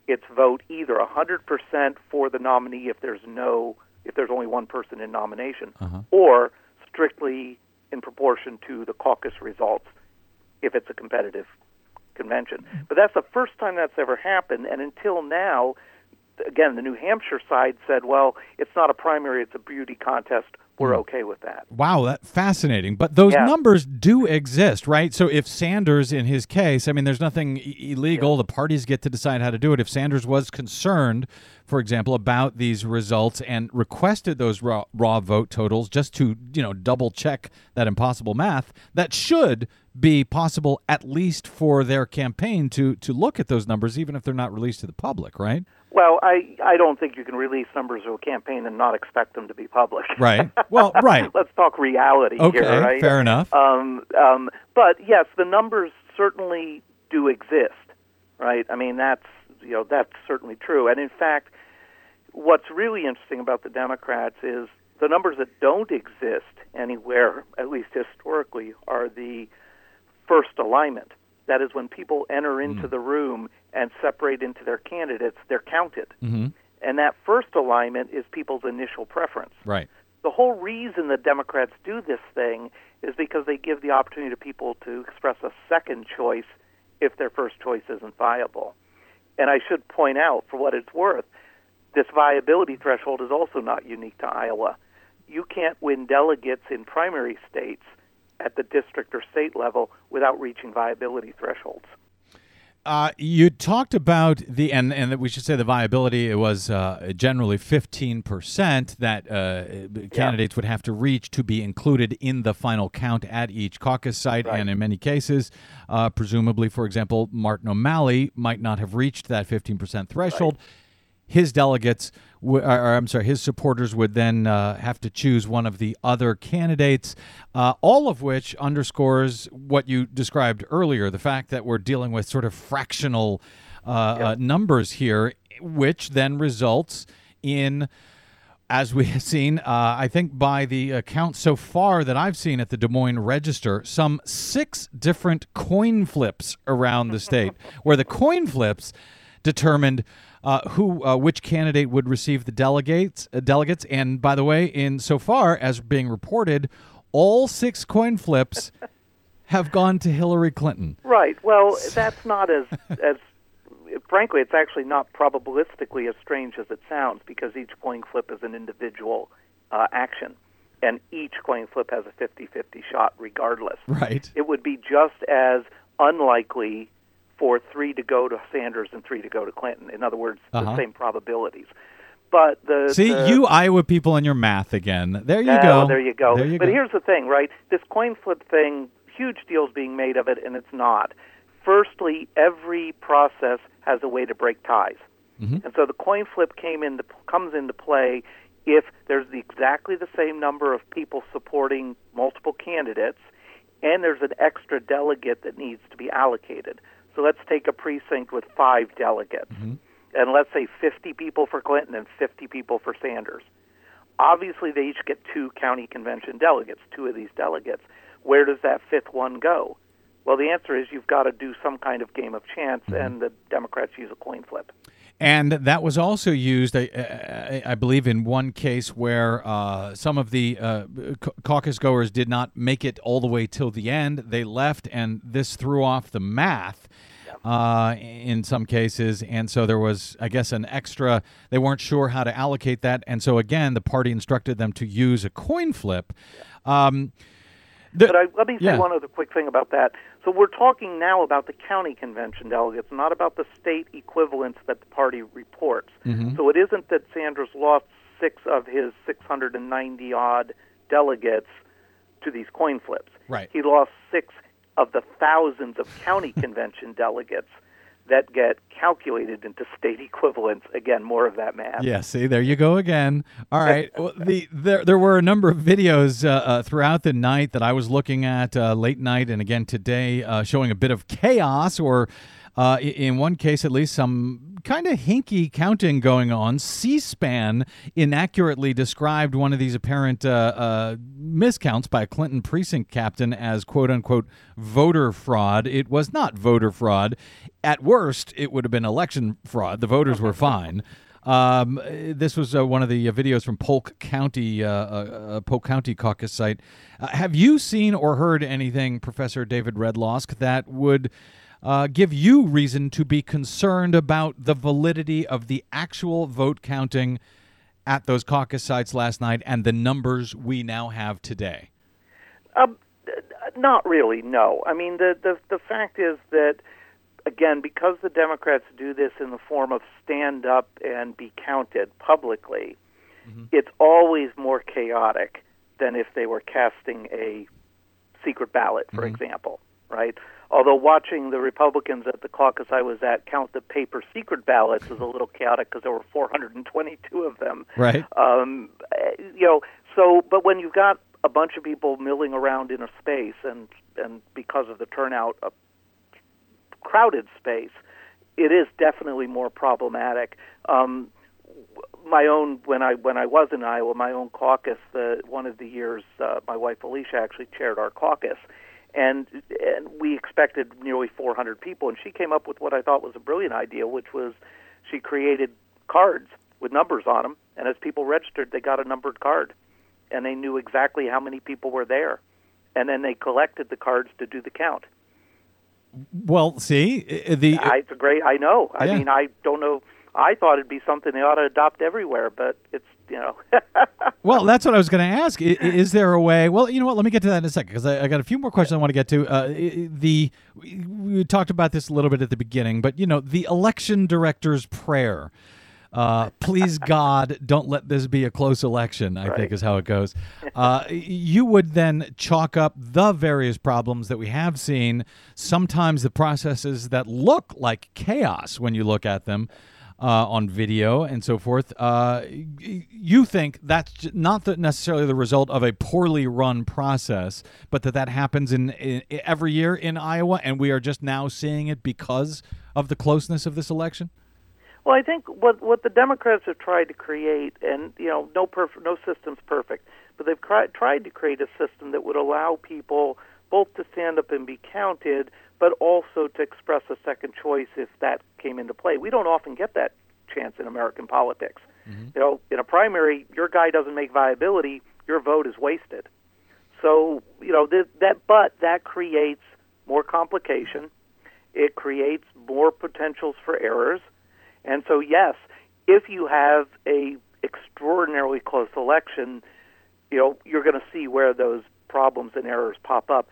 its vote either 100% for the nominee if there's no if there's only one person in nomination uh-huh. or strictly in proportion to the caucus results if it's a competitive convention. But that's the first time that's ever happened and until now again the New Hampshire side said, well, it's not a primary, it's a beauty contest. We're hmm. okay with that. Wow, that fascinating. But those Yeah. numbers do exist, right? So if Sanders, in his case, I mean, there's nothing illegal. The parties get to decide how to do it. If Sanders was concerned, for example, about these results and requested those raw, raw vote totals just to, you know, double check that impossible math, that should be possible at least for their campaign to to look at those numbers, even if they're not released to the public, right? Well, I, I don't think you can release numbers of a campaign and not expect them to be public. Right. Well, right. Let's talk reality Okay, here, right? fair enough. Um, um, but yes, the numbers certainly do exist, right? I mean, that's you know that's certainly true. And in fact, what's really interesting about the Democrats is the numbers that don't exist anywhere, at least historically, are the first alignment. That is when people enter into the room and separate into their candidates, they're counted. Mhm. And that first alignment is people's initial preference. Right. The whole reason the Democrats do this thing is because they give the opportunity to people to express a second choice if their first choice isn't viable. And I should point out, for what it's worth, this viability threshold is also not unique to Iowa. You can't win delegates in primary states at the district or state level without reaching viability thresholds. Uh, you talked about the and and we should say the viability. It was uh, generally fifteen percent that uh, candidates would have to reach to be included in the final count at each caucus site. Right. And in many cases, uh, presumably, for example, Martin O'Malley might not have reached that fifteen percent threshold. His delegates, or, I'm sorry, his supporters would then uh, have to choose one of the other candidates, uh, all of which underscores what you described earlier the fact that we're dealing with sort of fractional uh, uh, numbers here, which then results in. As we have seen, uh, I think by the account so far that I've seen at the Des Moines Register, some six different coin flips around the state, where the coin flips determined uh, who uh, which candidate would receive the delegates uh, delegates and by the way in so far as being reported all six coin flips have gone to Hillary Clinton Right. Well, that's not as as frankly, it's actually not probabilistically as strange as it sounds because each coin flip is an individual uh, action, and each coin flip has a 50-50 shot regardless. right It would be just as unlikely for three to go to Sanders and three to go to Clinton. In other words, Uh-huh. the same probabilities. But the see the- you Iowa people and your math again there you Oh, go There you go. there you but go here's the thing, right? This coin flip thing, huge deals being made of it, and it's not. Firstly, every process has a way to break ties, Mhm. and so the coin flip came into comes into play if there's exactly the same number of people supporting multiple candidates, and there's an extra delegate that needs to be allocated. So let's take a precinct with five delegates, mm-hmm. and let's say 50 people for Clinton and 50 people for Sanders obviously they each get two county convention delegates, two of these delegates. Where does that fifth one go? Well, the answer is you've got to do some kind of game of chance, mm-hmm. and the Democrats use a coin flip. And that was also used, I, I, I believe, in one case where uh, some of the uh, caucus goers did not make it all the way till the end. They left, and this threw off the math uh, in some cases. And so there was, I guess, an extra, they weren't sure how to allocate that. And so, again, the party instructed them to use a coin flip. Um, the- But I, let me say yeah. one other quick thing about that. So we're talking now about the county convention delegates, not about the state equivalents that the party reports. Mm-hmm. So it isn't that Sanders lost six of his 690 odd delegates to these coin flips. Right. He lost six of the thousands of county convention delegates that get calculated into state equivalents. Again, more of that math. Yeah, see, there you go again. All right. Well, the there there were a number of videos uh, uh, throughout the night that I was looking at uh, late night and again today, uh, showing a bit of chaos, or uh, in one case at least, some kind of hinky counting going on. C-SPAN inaccurately described one of these apparent uh, uh, miscounts by a Clinton precinct captain as "quote unquote" voter fraud. It was not voter fraud. At worst, it would have been election fraud. The voters were fine. Um, this was uh, one of the uh, videos from Polk County, uh, uh, uh, Polk County caucus site. Uh, have you seen or heard anything, Professor David Redlawsk, that would uh, give you reason to be concerned about the validity of the actual vote counting at those caucus sites last night and the numbers we now have today? Um, not really. No. I mean, the the the fact is that again, because the Democrats do this in the form of stand up and be counted publicly, it's always more chaotic than if they were casting a secret ballot, for example, right? Although watching the Republicans at the caucus I was at count the paper secret ballots was a little chaotic because there were 422 of them. Right. Um, you know, so but when you've got a bunch of people milling around in a space and and because of the turnout, a crowded space, it is definitely more problematic. Um, my own when I when I was in Iowa, my own caucus. The one of the years, uh, my wife Alicia actually chaired our caucus, and and we expected nearly 400 people, and she came up with what I thought was a brilliant idea, which was she created cards with numbers on them, and as people registered, they got a numbered card, and they knew exactly how many people were there, and then they collected the cards to do the count. Well, see, the I, it's a great. I know. I mean, I don't know. I thought it'd be something they ought to adopt everywhere, but it's you know. Well, that's what I was going to ask. I- Is there a way? Well, you know what? Let me get to that in a second because I, I got a few more questions I want to get to. Uh, the we we talked about this a little bit at the beginning, but you know, the election director's prayer. Uh, please God, don't let this be a close election. I think is how it goes. Uh, you would then chalk up the various problems that we have seen. Sometimes the processes that look like chaos when you look at them uh, on video and so forth. Uh, you think that's not the, necessarily the result of a poorly run process, but that that happens in, in every year in Iowa, and we are just now seeing it because of the closeness of this election. Well, I think what what the Democrats have tried to create, and you know, no perf- no system's perfect, but they've tried to create a system that would allow people both to stand up and be counted, but also to express a second choice if that came into play. We don't often get that chance in American politics. Mm-hmm. You know, in a primary, your guy doesn't make viability, your vote is wasted. So you know th- that, but that creates more complication. It creates more potentials for errors. And so, yes, if you have a extraordinarily close election, you know you're going to see where those problems and errors pop up.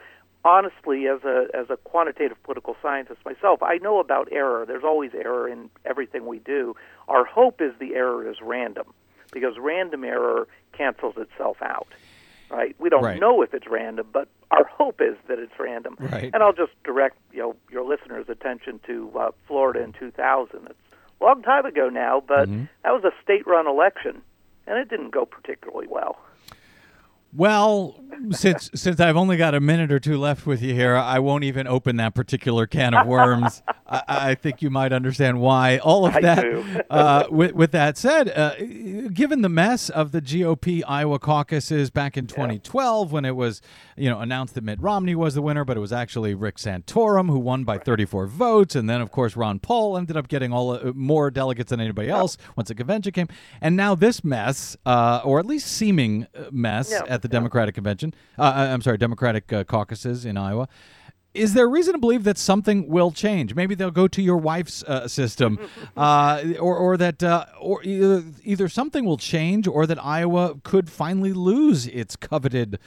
Honestly, as a as a quantitative political scientist myself, I know about error. There's always error in everything we do. Our hope is the error is random, because random error cancels itself out. Right? We don't Right. know if it's random, but our hope is that it's random. Right. And I'll just direct you know your listeners' attention to uh, Florida in 2000. It's a long time ago now, but that was a state-run election, and it didn't go particularly well. Well, since since I've only got a minute or two left with you here, I won't even open that particular can of worms. I, I think you might understand why. All of that. uh, with, with that said, uh, given the mess of the GOP Iowa caucuses back in 2012, when it was you know announced that Mitt Romney was the winner, but it was actually Rick Santorum who won by 34 votes, and then of course Ron Paul ended up getting all uh, more delegates than anybody else once the convention came, and now this mess, uh, or at least seeming uh, mess Yeah. At the Democratic convention. Uh, I'm sorry, Democratic uh, caucuses in Iowa. Is there reason to believe that something will change? Maybe they'll go to your wife's uh, system, uh, or, or that, uh, or either, either something will change, or that Iowa could finally lose its coveted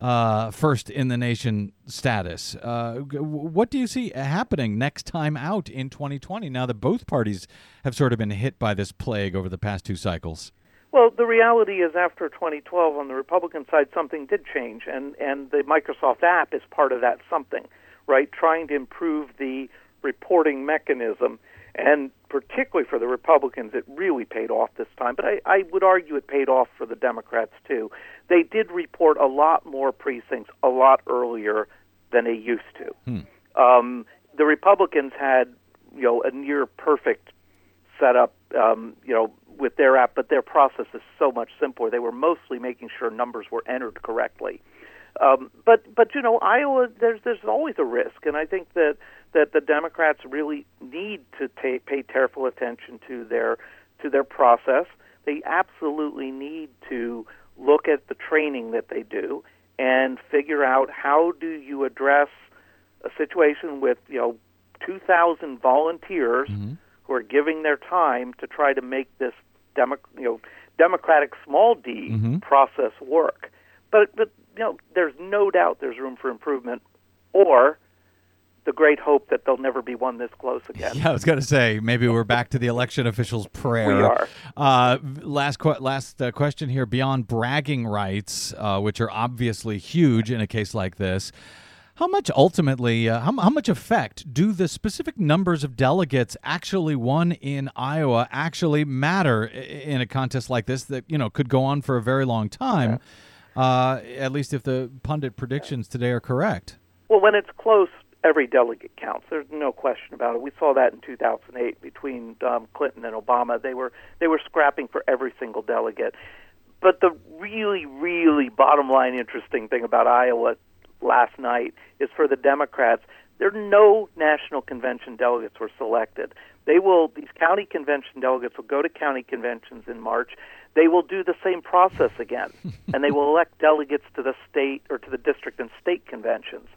uh, first in the nation status. Uh, what do you see happening next time out in 2020? Now that both parties have sort of been hit by this plague over the past two cycles. Well, the reality is, after 2012, on the Republican side, something did change, and and the Microsoft app is part of that something, right? Trying to improve the reporting mechanism, and particularly for the Republicans, it really paid off this time. But I, I would argue it paid off for the Democrats too. They did report a lot more precincts a lot earlier than they used to. Um, the Republicans had, you know, a near perfect setup, um, you know, with their app, but their process is so much simpler. They were mostly making sure numbers were entered correctly. Um, but but you know, Iowa, there's there's always a risk, and I think that that the Democrats really need to ta pay careful attention to their to their process. They absolutely need to look at the training that they do and figure out how do you address a situation with you know 2,000 volunteers who are giving their time to try to make this demo, you know democratic small d process work. But but you know there's no doubt there's room for improvement, or the great hope that they'll never be one this close again. Yeah, I was going to say maybe we're back to the election officials' prayer. We are. Uh, last que- last uh, question here. Beyond bragging rights, uh, which are obviously huge in a case like this, how much ultimately, uh, how, how much effect do the specific numbers of delegates actually won in Iowa actually matter in a contest like this that you know could go on for a very long time? Uh, at least if the pundit predictions today are correct. Well, when it's close, every delegate counts. There's no question about it. We saw that in 2008 between um, Clinton and Obama. They were they were scrapping for every single delegate. But the really, really bottom line interesting thing about Iowa last night is for the Democrats, there are no national convention delegates were selected. They will these county convention delegates will go to county conventions in March. They will do the same process again, and they will elect delegates to the state or to the district and state conventions.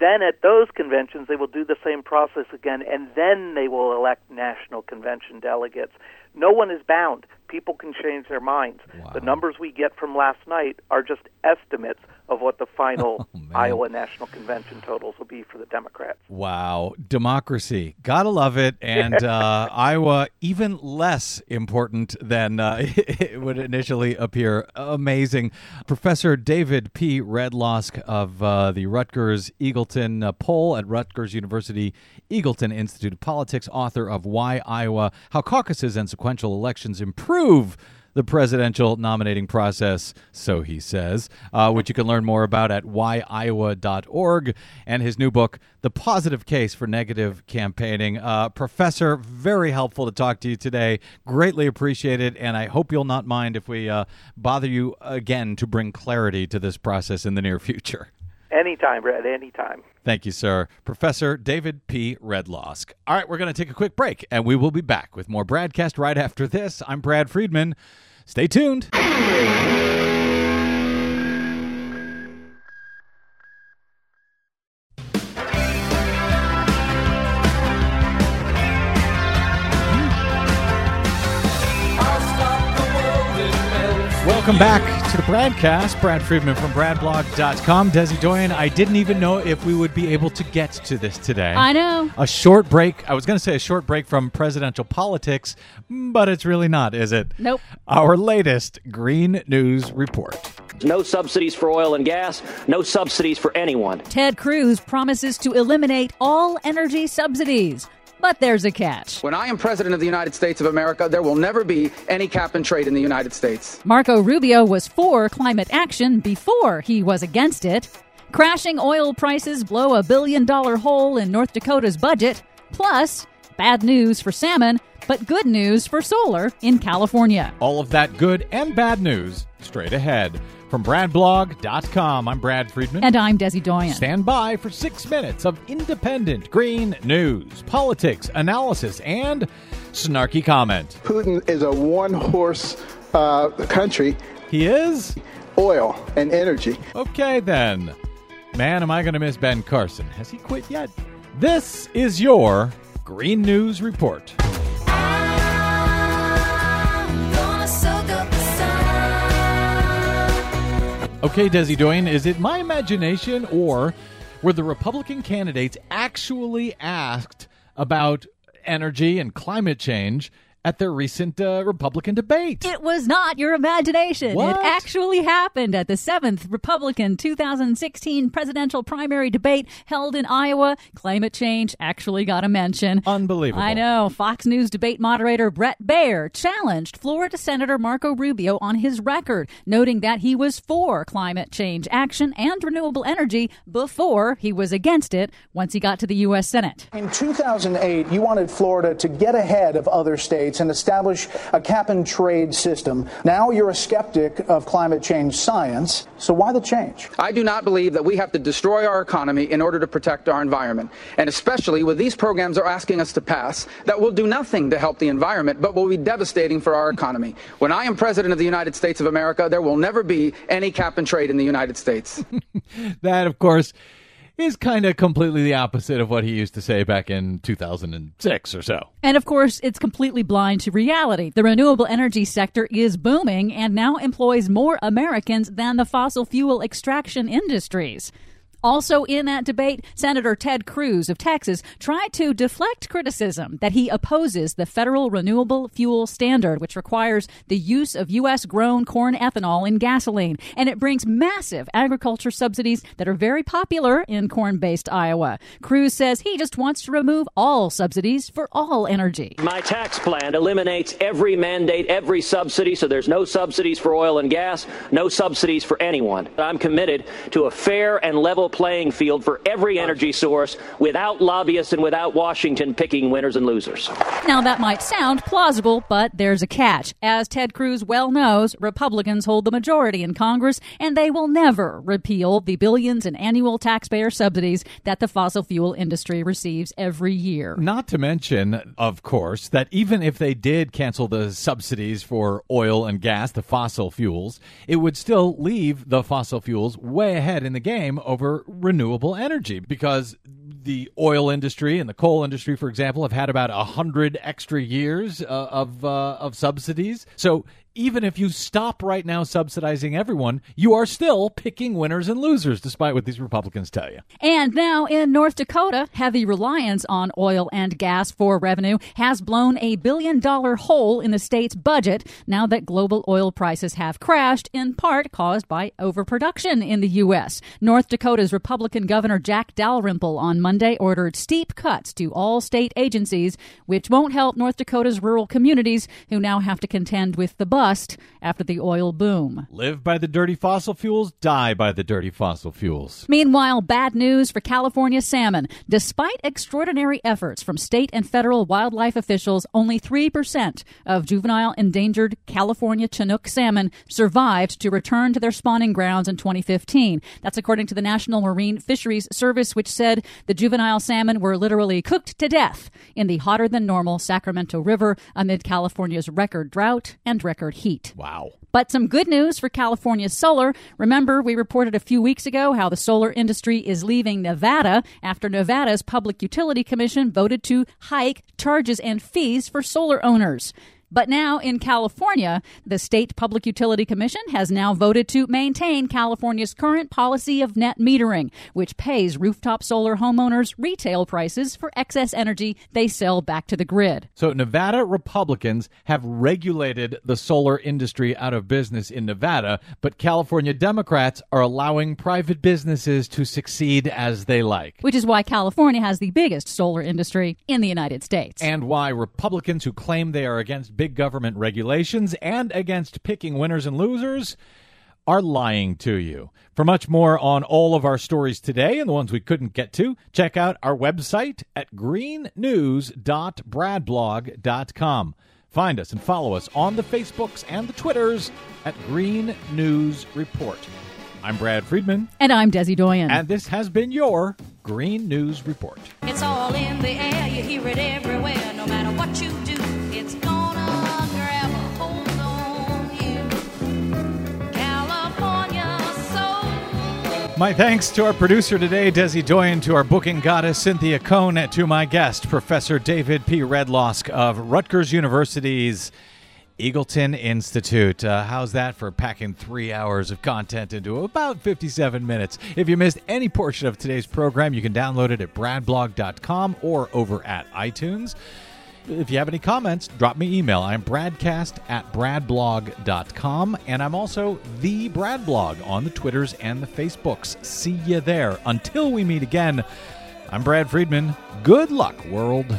Then at those conventions, they will do the same process again, and then they will elect national convention delegates. No one is bound. People can change their minds. Wow. The numbers we get from last night are just estimates of what the final Oh. Iowa National Convention totals will be for the Democrats. Wow, democracy. Gotta love it. And uh, Iowa, even less important than uh, it would initially appear. Amazing. Professor David P. Redlawsk of uh, the Rutgers Eagleton uh, poll at Rutgers University Eagleton Institute of Politics, author of Why Iowa How Caucuses and Sequential Elections Improve the presidential nominating process, so he says, uh, which you can learn more about at whyoiowa.org, and his new book, The Positive Case for Negative Campaigning. Uh, professor, very helpful to talk to you today. Greatly appreciated, and I hope you'll not mind if we uh, bother you again to bring clarity to this process in the near future. Anytime, Brad, anytime. Thank you, sir. Professor David P. Redlawsk. All right, we're going to take a quick break, and we will be back with more Bradcast right after this. I'm Brad Friedman. Stay tuned. Welcome back to the Bradcast. Brad Friedman from BradBlog.com. Desi Doyen, I didn't even know if we would be able to get to this today. I know. A short break. I was going to say a short break from presidential politics, but it's really not, is it? Nope. Our latest Green News Report. No subsidies for oil and gas, no subsidies for anyone. Ted Cruz promises to eliminate all energy subsidies. But there's a catch. When I am president of the United States of America, there will never be any cap and trade in the United States. Marco Rubio was for climate action before he was against it. Crashing oil prices blow a billion dollar hole in North Dakota's budget. Plus, bad news for salmon, but good news for solar in California. All of that good and bad news straight ahead. From BradBlog.com, I'm Brad Friedman. And I'm Desi Doyen. Stand by for six minutes of independent green news, politics, analysis, and snarky comment. Putin is a one horse uh, country, He is? oil and energy. Okay, then. Man, am I going to miss Ben Carson. Has he quit yet? This is your Green News Report. Okay, Desi Doyen, is it my imagination or were the Republican candidates actually asked about energy and climate change at their recent uh, Republican debate? It was not your imagination. What? It actually happened at the 7th Republican 2016 presidential primary debate held in Iowa. Climate change actually got a mention. Unbelievable. I know. Fox News debate moderator Bret Baier challenged Florida Senator Marco Rubio on his record, noting that he was for climate change action and renewable energy before he was against it once he got to the U.S. Senate. In 2008, you wanted Florida to get ahead of other states and establish a cap and trade system. Now you're a skeptic of climate change science, so why the change? I do not believe that we have to destroy our economy in order to protect our environment. And especially with these programs they're asking us to pass that will do nothing to help the environment, but will be devastating for our economy. When I am president of the United States of America, there will never be any cap and trade in the United States. That, of course, is kind of completely the opposite of what he used to say back in 2006 or so. And of course, it's completely blind to reality. The renewable energy sector is booming and now employs more Americans than the fossil fuel extraction industries. Also in that debate, Senator Ted Cruz of Texas tried to deflect criticism that he opposes the federal renewable fuel standard, which requires the use of U.S. grown corn ethanol in gasoline. And it brings massive agriculture subsidies that are very popular in corn based Iowa. Cruz says he just wants to remove all subsidies for all energy. My tax plan eliminates every mandate, every subsidy, so there's no subsidies for oil and gas, no subsidies for anyone. I'm committed to a fair and level playing field for every energy source without lobbyists and without Washington picking winners and losers. Now, that might sound plausible, but there's a catch. As Ted Cruz well knows, Republicans hold the majority in Congress, and they will never repeal the billions in annual taxpayer subsidies that the fossil fuel industry receives every year. Not to mention, of course, that even if they did cancel the subsidies for oil and gas, the fossil fuels, it would still leave the fossil fuels way ahead in the game over renewable energy because the oil industry and the coal industry, for example, have had about a hundred extra years uh, of uh, of subsidies. So even if you stop right now subsidizing everyone, you are still picking winners and losers, despite what these Republicans tell you. And now in North Dakota, heavy reliance on oil and gas for revenue has blown a billion dollar hole in the state's budget now that global oil prices have crashed, in part caused by overproduction in the U.S. North Dakota's Republican Governor Jack Dalrymple on Monday ordered steep cuts to all state agencies, which won't help North Dakota's rural communities who now have to contend with the bust after the oil boom. Live by the dirty fossil fuels, die by the dirty fossil fuels. Meanwhile, bad news for California salmon. Despite extraordinary efforts from state and federal wildlife officials, only 3% of juvenile endangered California Chinook salmon survived to return to their spawning grounds in 2015. That's according to the National Marine Fisheries Service, which said the juvenile salmon were literally cooked to death in the hotter than normal Sacramento River amid California's record drought and record heat. Wow. But some good news for California solar. Remember, we reported a few weeks ago how the solar industry is leaving Nevada after Nevada's Public Utility Commission voted to hike charges and fees for solar owners. But now in California, the State Public Utility Commission has now voted to maintain California's current policy of net metering, which pays rooftop solar homeowners retail prices for excess energy they sell back to the grid. So, Nevada Republicans have regulated the solar industry out of business in Nevada, but California Democrats are allowing private businesses to succeed as they like. Which is why California has the biggest solar industry in the United States. And why Republicans who claim they are against big government regulations and against picking winners and losers are lying to you. For much more on all of our stories today and the ones we couldn't get to, check out our website at greennews.bradblog.com. Find us and follow us on the Facebooks and the Twitters at Green News Report. I'm Brad Friedman. And I'm Desi Doyen. And this has been your Green News Report. It's all in the air, you hear it everywhere, no matter what you My thanks to our producer today, Desi Doyen, to our booking goddess, Cynthia Cohn, and to my guest, Professor David P. Redlawsk of Rutgers University's Eagleton Institute. Uh, how's that for packing three hours of content into about 57 minutes? If you missed any portion of today's program, you can download it at bradblog.com or over at iTunes. If you have any comments, drop me an email. I'm bradcast at bradblog.com, and I'm also the Bradblog on the Twitters and the Facebooks. See you there. Until we meet again, I'm Brad Friedman. Good luck, world.